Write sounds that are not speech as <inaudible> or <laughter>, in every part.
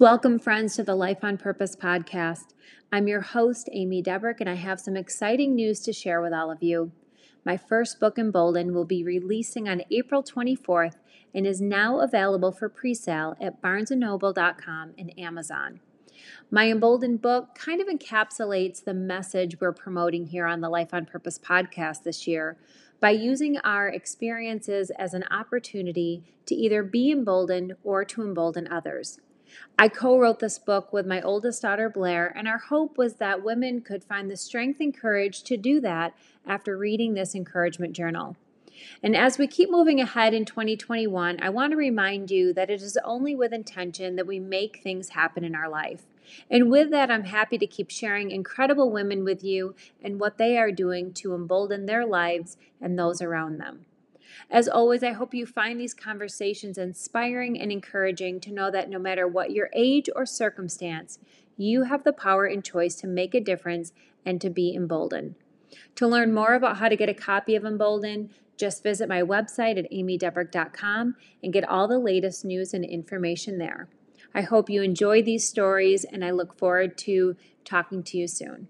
Welcome, friends, to the Life on Purpose podcast. I'm your host, Amy Debrick, and I have some exciting news to share with all of you. My first book, Embolden, will be releasing on April 24th and is now available for pre-sale at barnesandnoble.com and Amazon. My Emboldened book kind of encapsulates the message we're promoting here on the Life on Purpose podcast this year by using our experiences as an opportunity to either be emboldened or to embolden others. I co wrote this book with my oldest daughter, Blair, and our hope was that women could find the strength and courage to do that after reading this encouragement journal. And as we keep moving ahead in 2021, I want to remind you that it is only with intention that we make things happen in our life. And with that, I'm happy to keep sharing incredible women with you and what they are doing to embolden their lives and those around them. As always, I hope you find these conversations inspiring and encouraging to know that no matter what your age or circumstance, you have the power and choice to make a difference and to be emboldened. To learn more about how to get a copy of Embolden, just visit my website at amydebrick.com and get all the latest news and information there. I hope you enjoy these stories and I look forward to talking to you soon.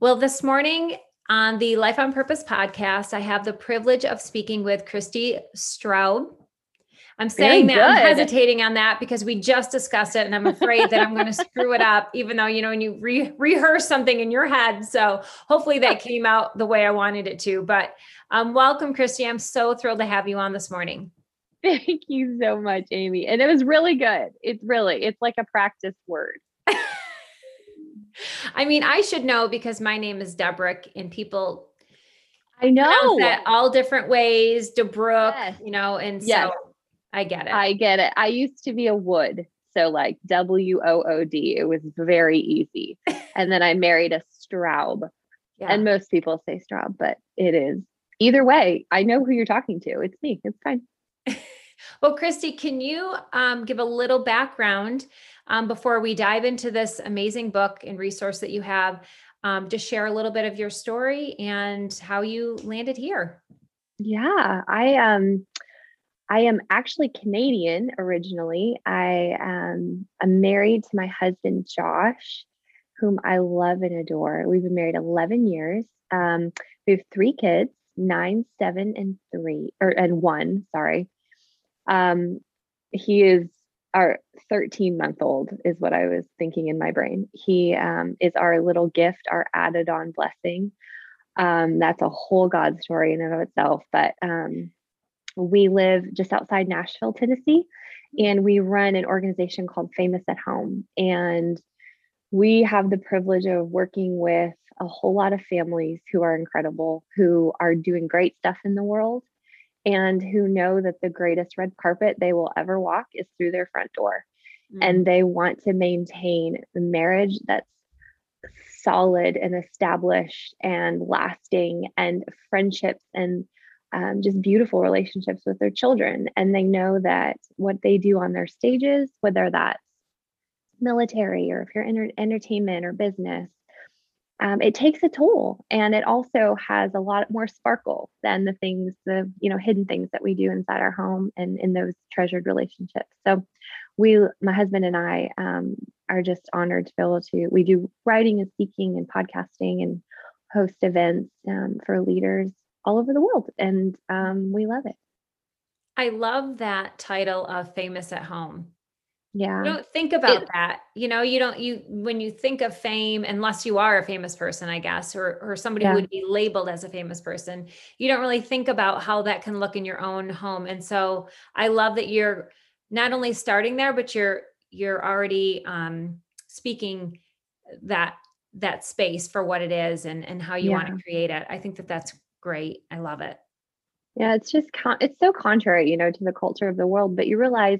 Well, this morning on the Life on Purpose podcast, I have the privilege of speaking with Christi Straub. I'm saying that I'm hesitating on that because we just discussed it and I'm afraid that I'm going <laughs> to screw it up, even though, you know, when you re- rehearse something in your head. So hopefully that came out the way I wanted it to. But um, welcome, Christi. I'm so thrilled to have you on this morning. Thank you so much, Amy. And it was really good. It's really, it's like a practice word. I mean, I should know because my name is Debrick and people I know that all different ways, DeBrook, yes. you know, and yes. so I get it. I get it. I used to be a Wood. So like W O O D. It was very easy. and then I married a Straub. Yeah. And most people say Straub, but it is either way. I know who you're talking to. It's me. It's fine. <laughs> well, Christi, can you um, give a little background um, before we dive into this amazing book and resource that you have, um, just share a little bit of your story and how you landed here. Yeah, I um, I am actually Canadian originally. I um, am married to my husband Josh, whom I love and adore. We've been married 11 years. Um, we have three kids, nine, seven, and three, or and one. Sorry. Um, he is our 13 month old is what I was thinking in my brain. He um, is our little gift, our added on blessing. Um, that's a whole God story in and of itself. But um, we live just outside Nashville, Tennessee, and we run an organization called Famous at Home. And we have the privilege of working with a whole lot of families who are incredible, who are doing great stuff in the world and who know that the greatest red carpet they will ever walk is through their front door. Mm. And they want to maintain the marriage that's solid and established and lasting, and friendships and um, just beautiful relationships with their children. And they know that what they do on their stages, whether that's military or if you're in entertainment or business, um, it takes a toll and it also has a lot more sparkle than the things the you know hidden things that we do inside our home and in those treasured relationships. So we my husband and i um, are just honored to be able to we do writing and speaking and podcasting and host events um, for leaders all over the world and um, we love it. I love that title of famous at home yeah. You don't think about it, that. You know, you don't you when you think of fame, unless you are a famous person, I guess, or or somebody yeah. who would be labeled as a famous person, you don't really think about how that can look in your own home. And so I love that you're not only starting there, but you're you're already um speaking that that space for what it is and and how you yeah. want to create it. I think that that's great. I love it. Yeah, it's just con- it's so contrary, you know, to the culture of the world, but you realize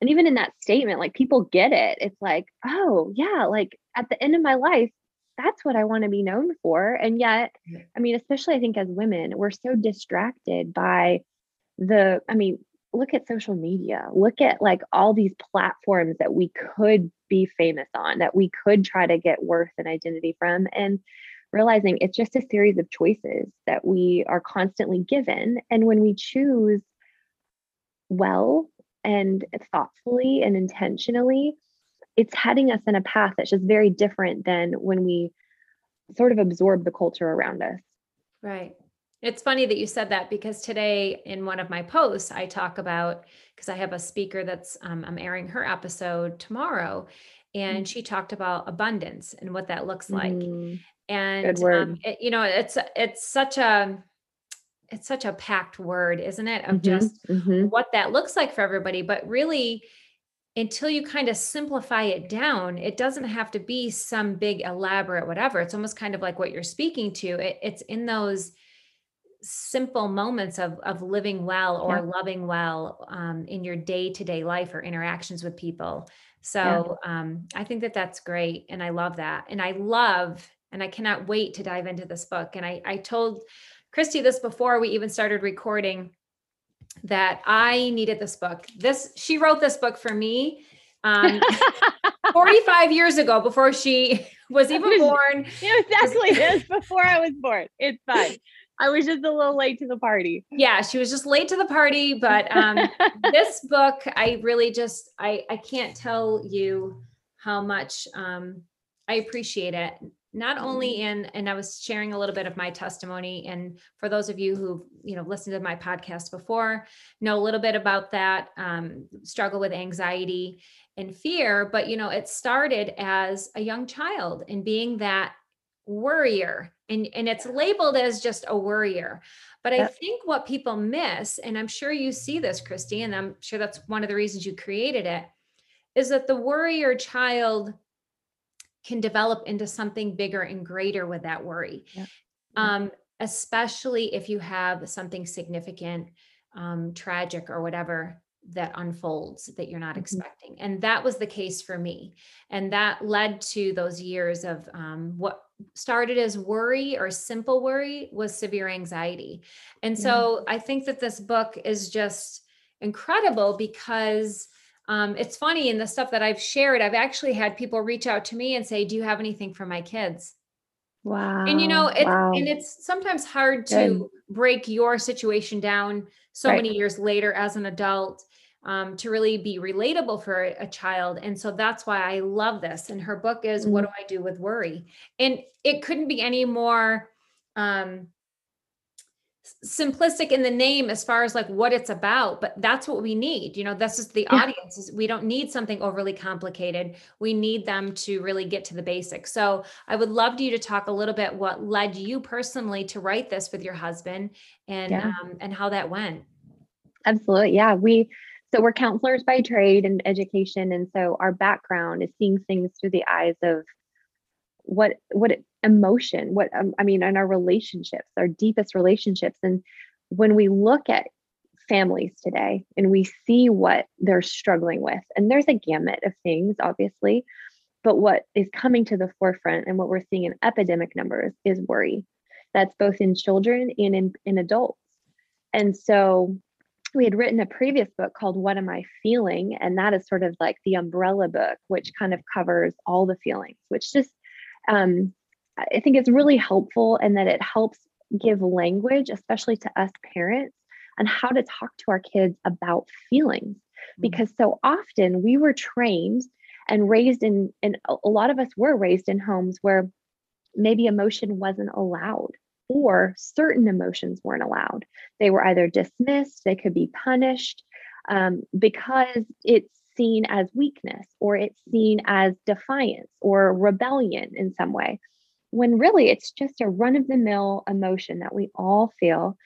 and even in that statement like people get it. It's like oh yeah like at the end of my life that's what i want to be known for. And yet i mean especially i think as women we're so distracted by the i mean look at social media. Look at like all these platforms that we could be famous on that we could try to get worth and identity from and realizing it's just a series of choices that we are constantly given. And when we choose well and thoughtfully and intentionally, it's heading us in a path that's just very different than when we sort of absorb the culture around us. Right. It's funny that you said that because today in one of my posts, I talk about because I have a speaker that's um, I'm airing her episode tomorrow, and mm. she talked about abundance and what that looks like. Mm. And um, it, you know, it's it's such a it's such a packed word, isn't it? Of mm-hmm. just mm-hmm. what that looks like for everybody, but really until you kind of simplify it down, it doesn't have to be some big elaborate whatever. It's almost kind of like what you're speaking to. It, it's in those simple moments of of living well or yeah. loving well um, in your day to day life or interactions with people. So yeah. um, I think that that's great, and I love that, and I love, and I cannot wait to dive into this book. And I I told Christi this before we even started recording that I needed this book. This she wrote this book for me um, <laughs> 45 years ago before she <laughs> was even born. <laughs> It exactly this before I was born. It's fine. I was just a little late to the party. Yeah, she was just late to the party, but um, this book, I really just I I can't tell you how much um, I appreciate it. Not only mm-hmm. in, and I was sharing a little bit of my testimony, and for those of you who you know listened to my podcast before, know a little bit about that um, struggle with anxiety and fear. But you know, it started as a young child and being that worrier and and it's labeled as just a worrier but i think what people miss and i'm sure you see this christi and i'm sure that's one of the reasons you created it is that the worrier child can develop into something bigger and greater with that worry. Um, especially if you have something significant um, tragic or whatever that unfolds that you're not mm-hmm. expecting. And that was the case for me. And that led to those years of um, what started as worry or simple worry was severe anxiety. And so i think that this book is just incredible because um, it's funny in the stuff that i've shared i've actually had people reach out to me and say do you have anything for my kids wow and you know it's wow. and it's sometimes hard to Good. break your situation down so right. many years later as an adult um, to really be relatable for a child. And so that's why I love this. And her book is mm-hmm. What Do I Do with Worry? And it couldn't be any more um, simplistic in the name as far as like what it's about but that's what we need you know this is the yeah. audience is we don't need something overly complicated we need them to really get to the basics so i would love you to talk a little bit what led you personally to write this with your husband and yeah. um, and how that went absolutely yeah we so we're counselors by trade and education and so our background is seeing things through the eyes of what what emotion what um, i mean in our relationships our deepest relationships. And when we look at families today and we see what they're struggling with and there's a gamut of things obviously but what is coming to the forefront and what we're seeing in epidemic numbers is worry. That's both in children and in, in adults. And so we had written a previous book called What Am I Feeling? And that is sort of like the umbrella book, which kind of covers all the feelings, which just, um, I think it's really helpful and that it helps give language, especially to us parents, on how to talk to our kids about feelings. Mm-hmm. Because so often we were trained and raised in, and a lot of us were raised in homes where maybe emotion wasn't allowed or certain emotions weren't allowed. They were either dismissed, they could be punished um, because it's seen as weakness or it's seen as defiance or rebellion in some way. When really it's just a run of the mill emotion that we all feel.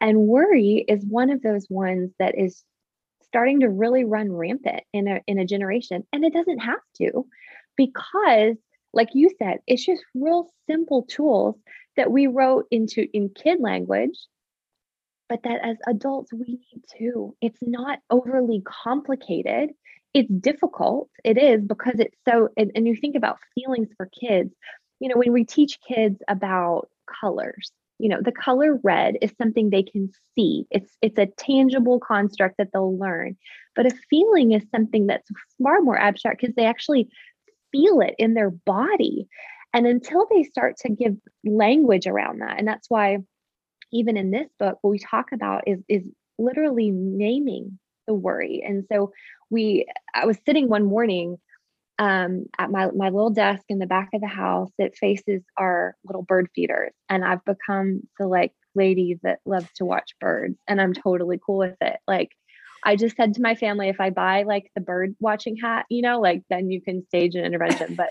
And worry is one of those ones that is starting to really run rampant in a, in a generation. And it doesn't have to because, like you said, it's just real simple tools that we wrote into in kid language but that as adults we need to it's not overly complicated it's difficult it is because it's so and, and you think about feelings for kids you know when we teach kids about colors you know the color red is something they can see it's it's a tangible construct that they'll learn but a feeling is something that's far more abstract because they actually feel it in their body and until they start to give language around that, and that's why even in this book, what we talk about is is literally naming the worry. And so we I was sitting one morning um, at my my little desk in the back of the house that faces our little bird feeders. And i've become the like lady that loves to watch birds and i'm totally cool with it. Like i just said to my family if i buy like the bird watching hat you know like then you can stage an intervention but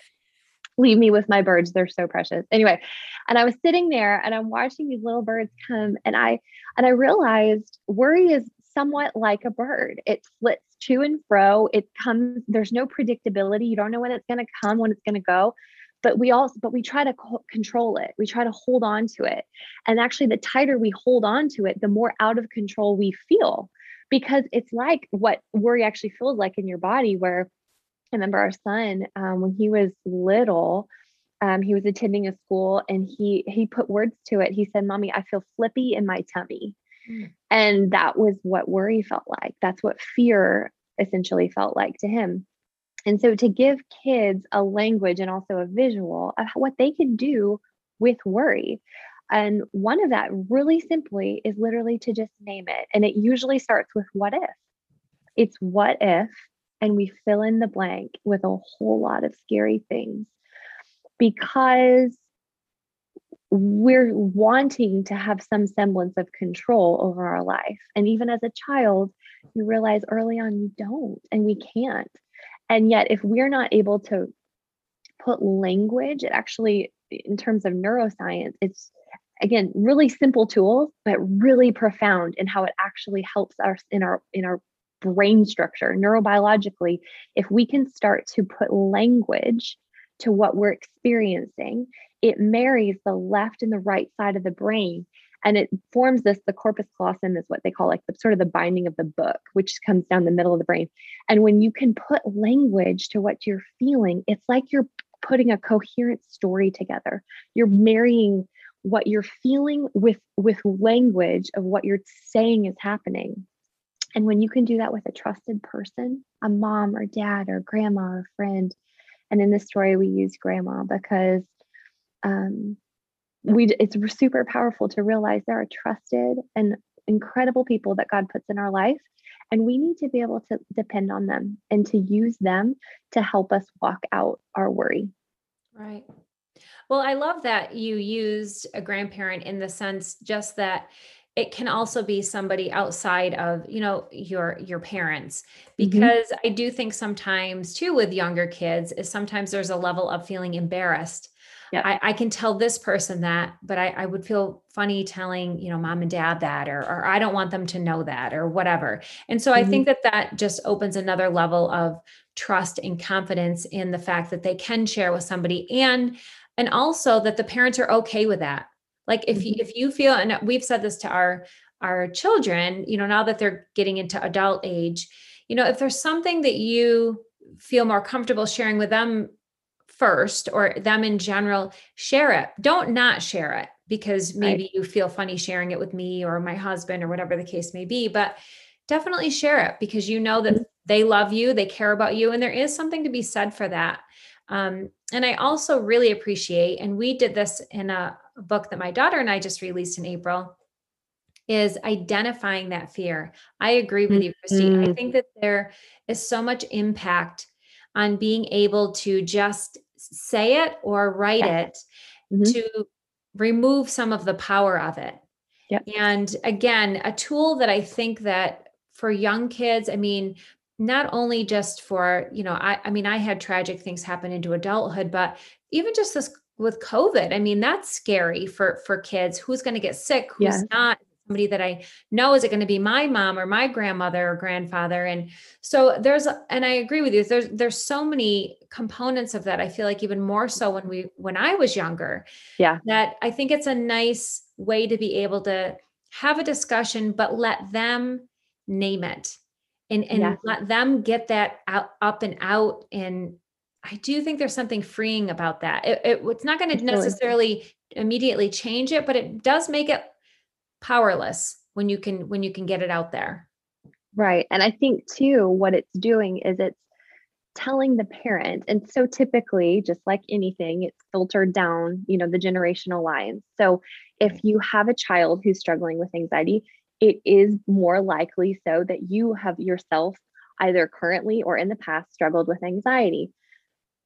leave me with my birds. They're so precious. Anyway and i was sitting there and i'm watching these little birds come and i and i realized worry is somewhat like a bird. It flits to and fro it comes there's no predictability you don't know when it's going to come when it's going to go but we also but we try to co- control it we try to hold on to it and actually the tighter we hold on to it the more out of control we feel because it's like what worry actually feels like in your body where I remember our son um, when he was little. Um, he was attending a school and he he put words to it. He said, "Mommy, I feel flippy in my tummy," mm. Mm. and that was what worry felt like. That's what fear essentially felt like to him. And so to give kids a language and also a visual of what they can do with worry. And one of that really simply is literally to just name it. And it usually starts with what if. It's what if and we fill in the blank with a whole lot of scary things because we're wanting to have some semblance of control over our life. And even as a child, you realize early on you don't, and we can't. And yet, if we're not able to put language, it actually, in terms of neuroscience, it's again really simple tools, but really profound in how it actually helps us in our in our brain structure, neurobiologically, if we can start to put language to what we're experiencing, it marries the left and the right side of the brain. And it forms this, the corpus callosum is what they call like the sort of the binding of the book, which comes down the middle of the brain. And when you can put language to what you're feeling, it's like you're putting a coherent story together. You're marrying what you're feeling with with language of what you're saying is happening and when you can do that with a trusted person, a mom or dad or grandma or friend, and in this story we use grandma because um, we it's super powerful to realize there are trusted and incredible people that God puts in our life, and we need to be able to depend on them and to use them to help us walk out our worry. Right. Well, I love that you used a grandparent in the sense just that it can also be somebody outside of you know your your parents mm-hmm. because mm-hmm. i do think sometimes too with younger kids is sometimes there's a level of feeling embarrassed yeah. I, I, can tell this person that, but I, I, would feel funny telling, you know, mom and dad that, or, or I don't want them to know that, or whatever. And so mm-hmm. I think that that just opens another level of trust and confidence in the fact that they can share with somebody, and and also that the parents are okay with that. Like if you, mm-hmm. if you feel, and we've said this to our our children, you know, now that they're getting into adult age, you know, if there's something that you feel more comfortable sharing with them first or them in general, share it. Don't not share it because maybe right. you feel funny sharing it with me or my husband or whatever the case may be, but definitely share it because you know that they love you, they care about you, and there is something to be said for that. Um, and I also really appreciate, and we did this in a, a book that my daughter and I just released in April, is identifying that fear. I agree with you, Christi. Mm-hmm. I think that there is so much impact on being able to just say it or write yeah. it mm-hmm. to remove some of the power of it. Yep. And again, a tool that I think that for young kids, I mean, not only just for, you know, I, I mean, I had tragic things happen into adulthood, but even just this with COVID, I mean, that's scary for for kids. Who's going to get sick? Who's yes. not? Somebody that I know is it going to be my mom or my grandmother or grandfather? And so there's, and I agree with you. There's there's so many components of that. I feel like even more so when we when I was younger. Yeah. That I think it's a nice way to be able to have a discussion, but let them name it and and yes. let them get that out up and out and I do think there's something freeing about that. It, it it's not going to necessarily immediately change it, but it does make it powerless when you can when you can get it out there. Right. And I think too what it's doing is it's telling the parent and so typically just like anything it's filtered down, you know, the generational lines. So if you have a child who's struggling with anxiety, it is more likely so that you have yourself either currently or in the past struggled with anxiety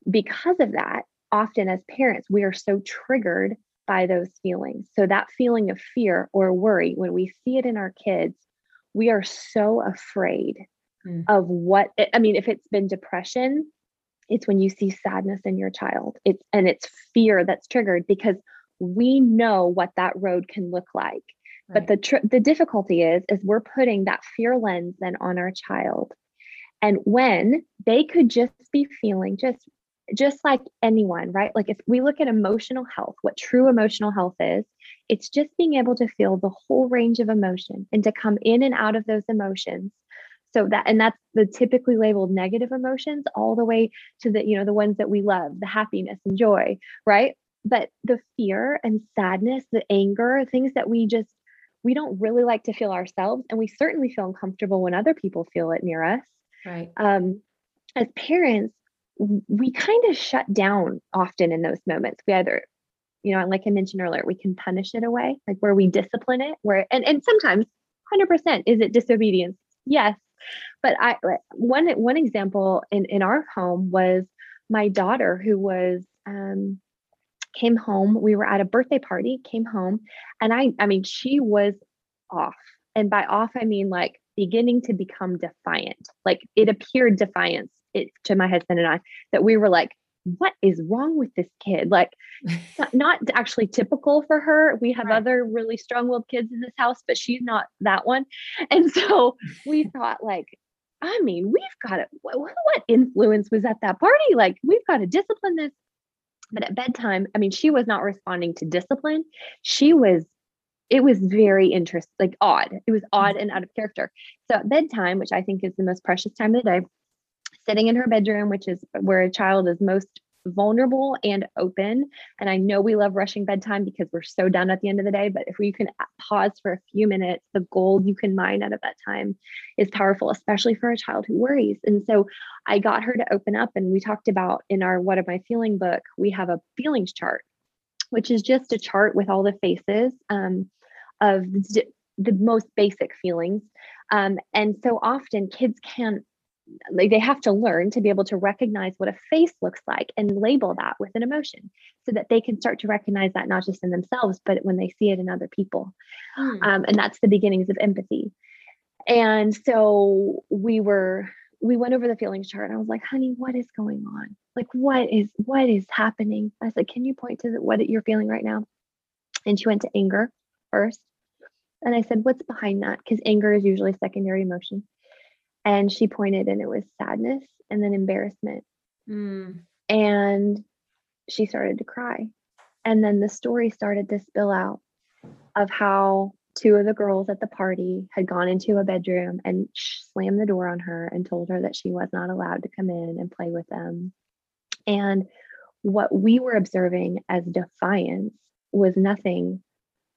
because of that, often as parents, we are so triggered by those feelings. So that feeling of fear or worry, when we see it in our kids, we are so afraid mm. of what I mean, if it's been depression, it's when you see sadness in your child. It's and it's fear that's triggered because we know what that road can look like. Right. But the tr- the difficulty is is we're putting that fear lens then on our child. And when they could just be feeling just just like anyone, right? Like if we look at emotional health, what true emotional health is, it's just being able to feel the whole range of emotion and to come in and out of those emotions. So that and that's the typically labeled negative emotions all the way to the you know the ones that we love, the happiness and joy, right? But the fear and sadness, the anger, things that we just we don't really like to feel ourselves and we certainly feel uncomfortable when other people feel it near us. Right. Um as parents, we kind of shut down often in those moments. We either, you know, like I mentioned earlier, we can punish it away, like where we discipline it, where and and sometimes 100% is it disobedience? Yes. But I one one example in in our home was my daughter who was um came home. We were at a birthday party, came home, and I I mean she was off. And by off I mean like beginning to become defiant. Like it appeared defiance it, to my husband and I that we were like, what is wrong with this kid? Like, <laughs> not actually typical for her. We have right. other really strong willed kids in this house, but she's not that one. And so we <laughs> thought, like, I mean, we've got it. what, what influence was at that party? Like, we've got to discipline this. But at bedtime, I mean, she was not responding to discipline. She was it was very interesting, like odd. It was odd mm-hmm. and out of character. So at bedtime, which I think is the most precious time of the day, sitting in her bedroom, which is where a child is most vulnerable and open. And I know we love rushing bedtime because we're so done at the end of the day. But if we can pause for a few minutes, the gold you can mine out of that time is powerful, especially for a child who worries. And so I got her to open up, and we talked about in our What Am I Feeling book, we have a feelings chart, which is just a chart with all the faces um, of the most basic feelings. Um, and so often kids can't like they have to learn to be able to recognize what a face looks like and label that with an emotion so that they can start to recognize that not just in themselves but when they see it in other people. Hmm. um, and that's the beginnings of empathy. And so we were we went over the feelings chart and i was like honey what is going on? Like what is what is happening? I said can you point to the, what you're feeling right now? And she went to anger first. And i said what's behind that? Because anger is usually secondary emotion and she pointed and it was sadness and then embarrassment. Mm. and she started to cry. And then the story started to spill out of how two of the girls at the party had gone into a bedroom and slammed the door on her and told her that she was not allowed to come in and play with them. And what we were observing as defiance was nothing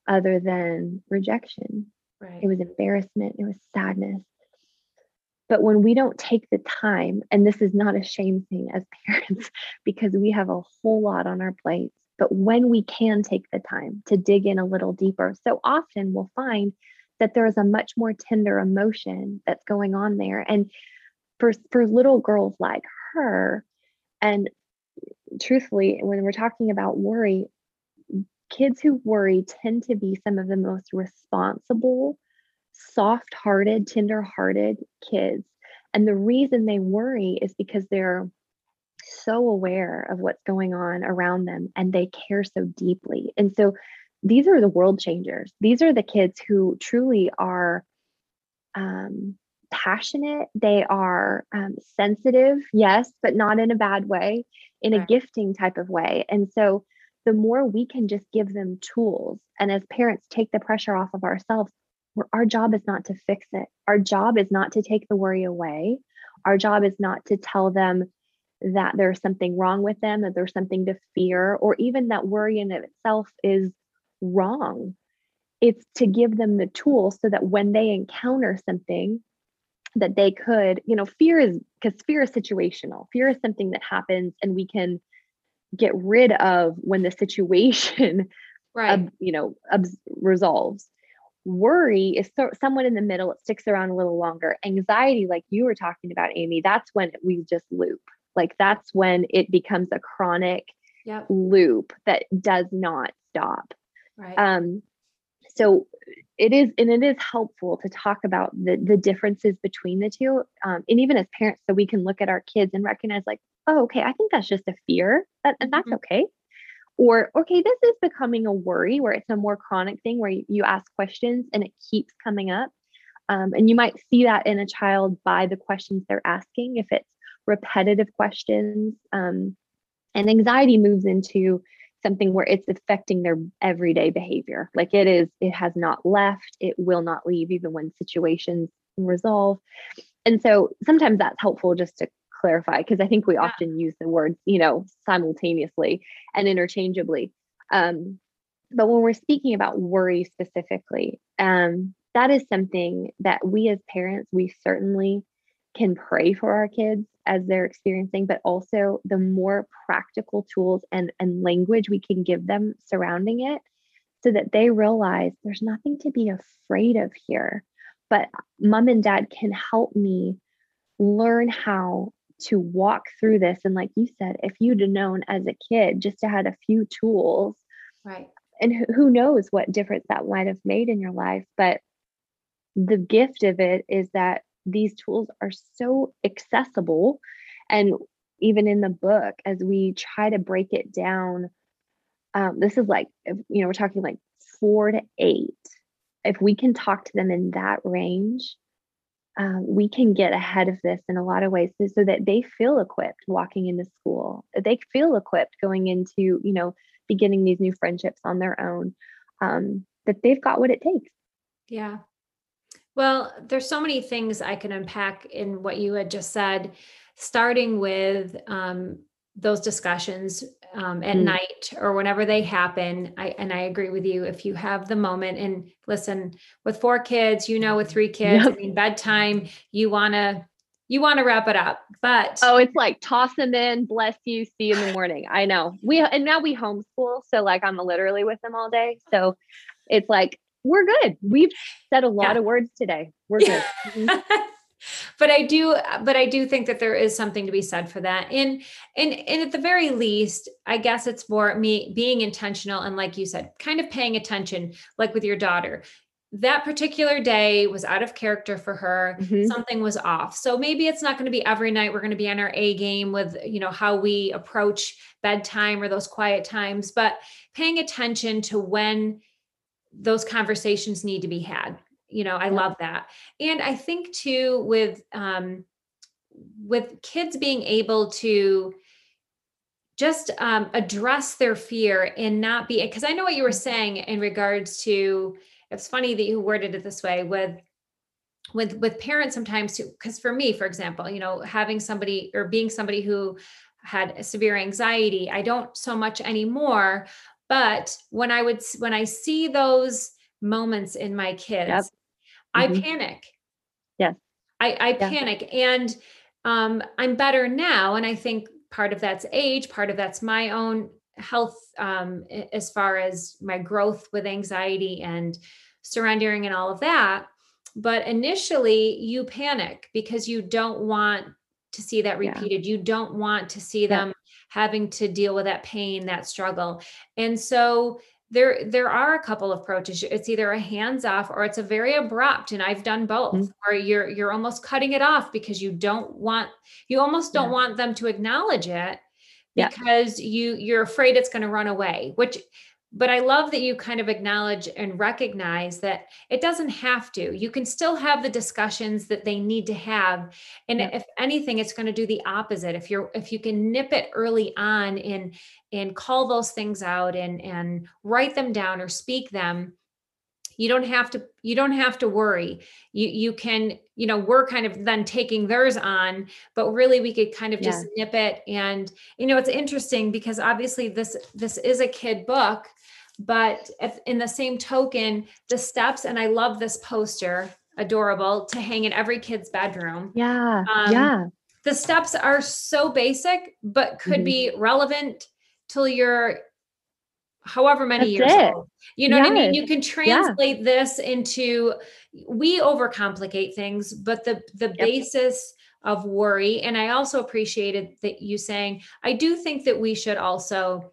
other than rejection. Right. it was embarrassment. It was sadness but when we don't take the time, and this is not a shame thing as <laughs> parents, because we have a whole lot on our plates, but when we can take the time to dig in a little deeper, so often we'll find that there is a much more tender emotion that's going on there. And for, for little girls like her, and truthfully, when we're talking about worry, kids who worry tend to be some of the most responsible soft hearted, tender hearted kids. And the reason they worry is because they're so aware of what's going on around them and they care so deeply. And so these are the world changers. These are the kids who truly are um, passionate. They are um, sensitive, yes, but not in a bad way, in right. a gifting type of way. And so the more we can just give them tools and as parents take the pressure off of ourselves our job is not to fix it. Our job is not to take the worry away. Our job is not to tell them that there's something wrong with them, that there's something to fear, or even that worry in itself is wrong. It's to give them the tools so that when they encounter something that they could, you know, fear is because fear is situational. Fear is something that happens and we can get rid of when the situation right. you know, resolves worry is so, somewhat in the middle it sticks around a little longer anxiety like you were talking about amy that's when we just loop Like that's when it becomes a chronic Yep. loop that does not stop. Right. Um, so it is, and it is helpful to talk about the the differences between the two, um, and even as parents, so we can look at our kids and recognize, like, oh, okay, I think that's just a fear, that, and that's Mhm. okay. Or okay, this is becoming a worry where it's a more chronic thing where you, ask questions and it keeps coming up. Um, and you might see that in a child by the questions they're asking. If it's repetitive questions, um, and anxiety moves into something where it's affecting their everyday behavior. Like it is, it has not left, it will not leave, even when situations resolve. And so sometimes that's helpful just to clarify because I think we Yeah. often use the words, you know, simultaneously and interchangeably. Um, but when we're speaking about worry specifically, um, that is something that we as parents, we certainly can pray for our kids as they're experiencing, but also the more practical tools and, and language we can give them surrounding it so that they realize there's nothing to be afraid of here. But mom and dad can help me learn how to walk through this. And like you said, if you'd known as a kid, just to had a few tools, right. and who- who knows what difference that might have made in your life. But the gift of it is that these tools are so accessible. And even in the book, as we try to break it down, um, this is like, you know, we're talking like four to eight. If we can talk to them in that range, um, we can get ahead of this in a lot of ways so, so that they feel equipped walking into school they feel equipped going into you know beginning these new friendships on their own um, that they've got what it takes Yeah. Well, there's so many things I can unpack in what you had just said, starting with um, those discussions um, at Mm. night or whenever they happen. I and I agree with you. If you have the moment and listen, with four kids, you know, with three kids, I mean, bedtime, you wanna you want to wrap it up, but oh it's like toss them in bless you see you in the morning i know we and now we homeschool so like i'm literally with them all day so it's like we're good we've said a lot Yeah. of words today we're <laughs> good Mhm. <laughs> but I do but I do think that there is something to be said for that. And and and at the very least, I guess it's more me being intentional and like you said, kind of paying attention like with your daughter. That particular day was out of character for her. Mhm. Something was off. So maybe it's not going to be every night we're going to be on our A game with, you know, how we approach bedtime or those quiet times, but paying attention to when those conversations need to be had you know i Yep. love that and i think too with um with kids being able to just um, address their fear and not be because i know what you were saying in regards to it's funny that you worded it this way with with with parents sometimes too because for me for example you know having somebody or being somebody who had severe anxiety i don't so much anymore but when i would when i see those moments in my kids i Mhm. panic Yes. i i Yeah. panic and um i'm better now and i think part of that's age part of that's my own health um as far as my growth with anxiety and surrendering and all of that but initially you panic because you don't want to see that Yeah. repeated you don't want to see Yeah. them having to deal with that pain that struggle and so there there are a couple of approaches it's either a hands off or it's a very abrupt and i've done both Mhm. where you're you're almost cutting it off because you don't want you almost don't Yeah. want them to acknowledge it Yeah. because you you're afraid it's going to run away which but i love that you kind of acknowledge and recognize that it doesn't have to. You can still have the discussions that they need to have. And Yeah. if anything it's going to do the opposite. If you're if you can nip it early on and and call those things out and and write them down or speak them you don't have to you don't have to worry. You you can you know we're kind of then taking theirs on but really we could kind of just nip it. And you know it's interesting because obviously this this is a kid book but if in the same token the steps and i love this poster adorable to hang in every kid's bedroom yeah Um, yeah the steps are so basic but could Mhm. be relevant till you're however many That's years it. old you know what i mean you can translate this into we overcomplicate things but the the basis of worry. And I also appreciated that you saying, I do think that we should also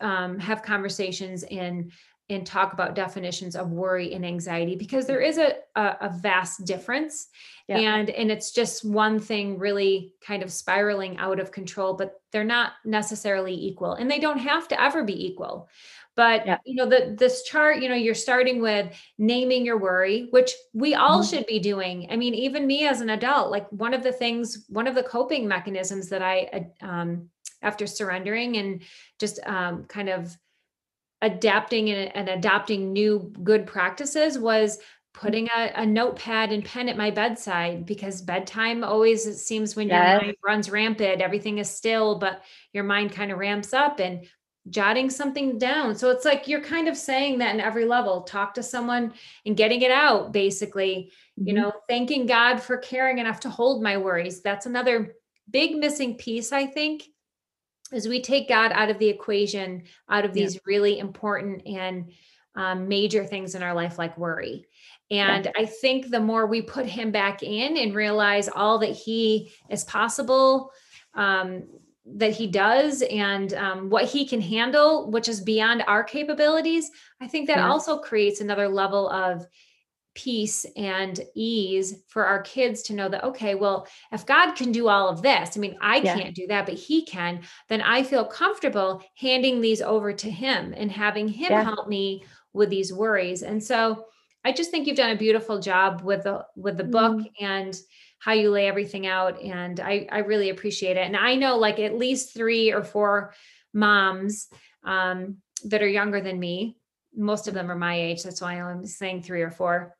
um, have conversations and and talk about definitions of worry and anxiety because there is a, a, a vast difference yeah. and and it's just one thing really kind of spiraling out of control but they're not necessarily equal and they don't have to ever be equal but yeah. you know the this chart you know you're starting with naming your worry which we all mm-hmm. should be doing i mean even me as an adult like one of the things one of the coping mechanisms that i um, after surrendering and just um, kind of adapting and, and, adopting new good practices was putting a, a, notepad and pen at my bedside because bedtime always it seems when yes. your mind runs rampant everything is still but your mind kind of ramps up and jotting something down. So it's like you're kind of saying that in every level. Talk to someone and getting it out, basically. Mm-hmm. You know, thanking God for caring enough to hold my worries. That's another big missing piece, I think, is we take God out of the equation, out of these yeah. really important and um, major things in our life, like worry. And yeah. I think the more we put him back in and realize all that he is possible, um, that he does and um, what he can handle, which is beyond our capabilities, I think that yeah. also creates another level of peace and ease for our kids to know that, okay, well, if God can do all of this, I mean, I yeah. can't do that, but he can, then I feel comfortable handing these over to him and having him yeah. help me with these worries. And so I just think you've done a beautiful job with the with the book mm. and how you lay everything out. And I, I really appreciate it. And I know like at least three or four moms um, that are younger than me. Most of them are my age. That's why I'm saying three or four.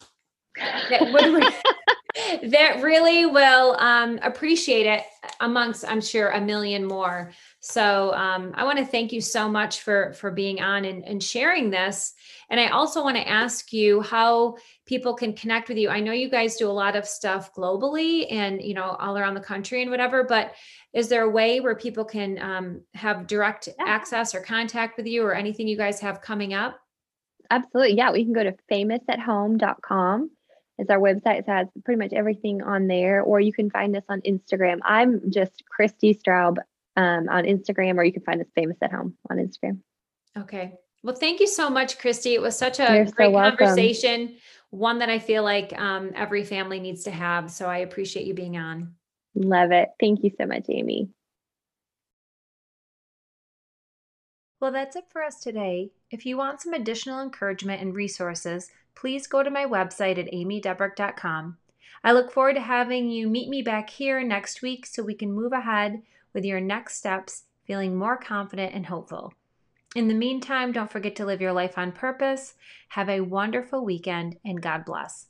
That, <laughs> would, that really will um, appreciate it amongst, I'm sure, a million more. So um, I want to thank you so much for for being on and, and sharing this. And I also want to ask you how people can connect with you. I know you guys do a lot of stuff globally and you know all around the country and whatever, but is there a way where people can um, have direct access or contact with you or anything you guys have coming up? Absolutely. Yeah, we can go to famousathome.com is our website. It has pretty much everything on there, or you can find us on Instagram. I'm just Christi Straub um, on Instagram, or you can find us famous at home on Instagram. Okay. Well, thank you so much, Christi. It was such a You're great so conversation, one that I feel like um, every family needs to have. So I appreciate you being on. Love it. Thank you so much, Amy. Well, that's it for us today. If you want some additional encouragement and resources, please go to my website at amydebrick.com. I look forward to having you meet me back here next week so we can move ahead with your next steps feeling more confident and hopeful. In the meantime, don't forget to live your life on purpose. Have a wonderful weekend and God bless.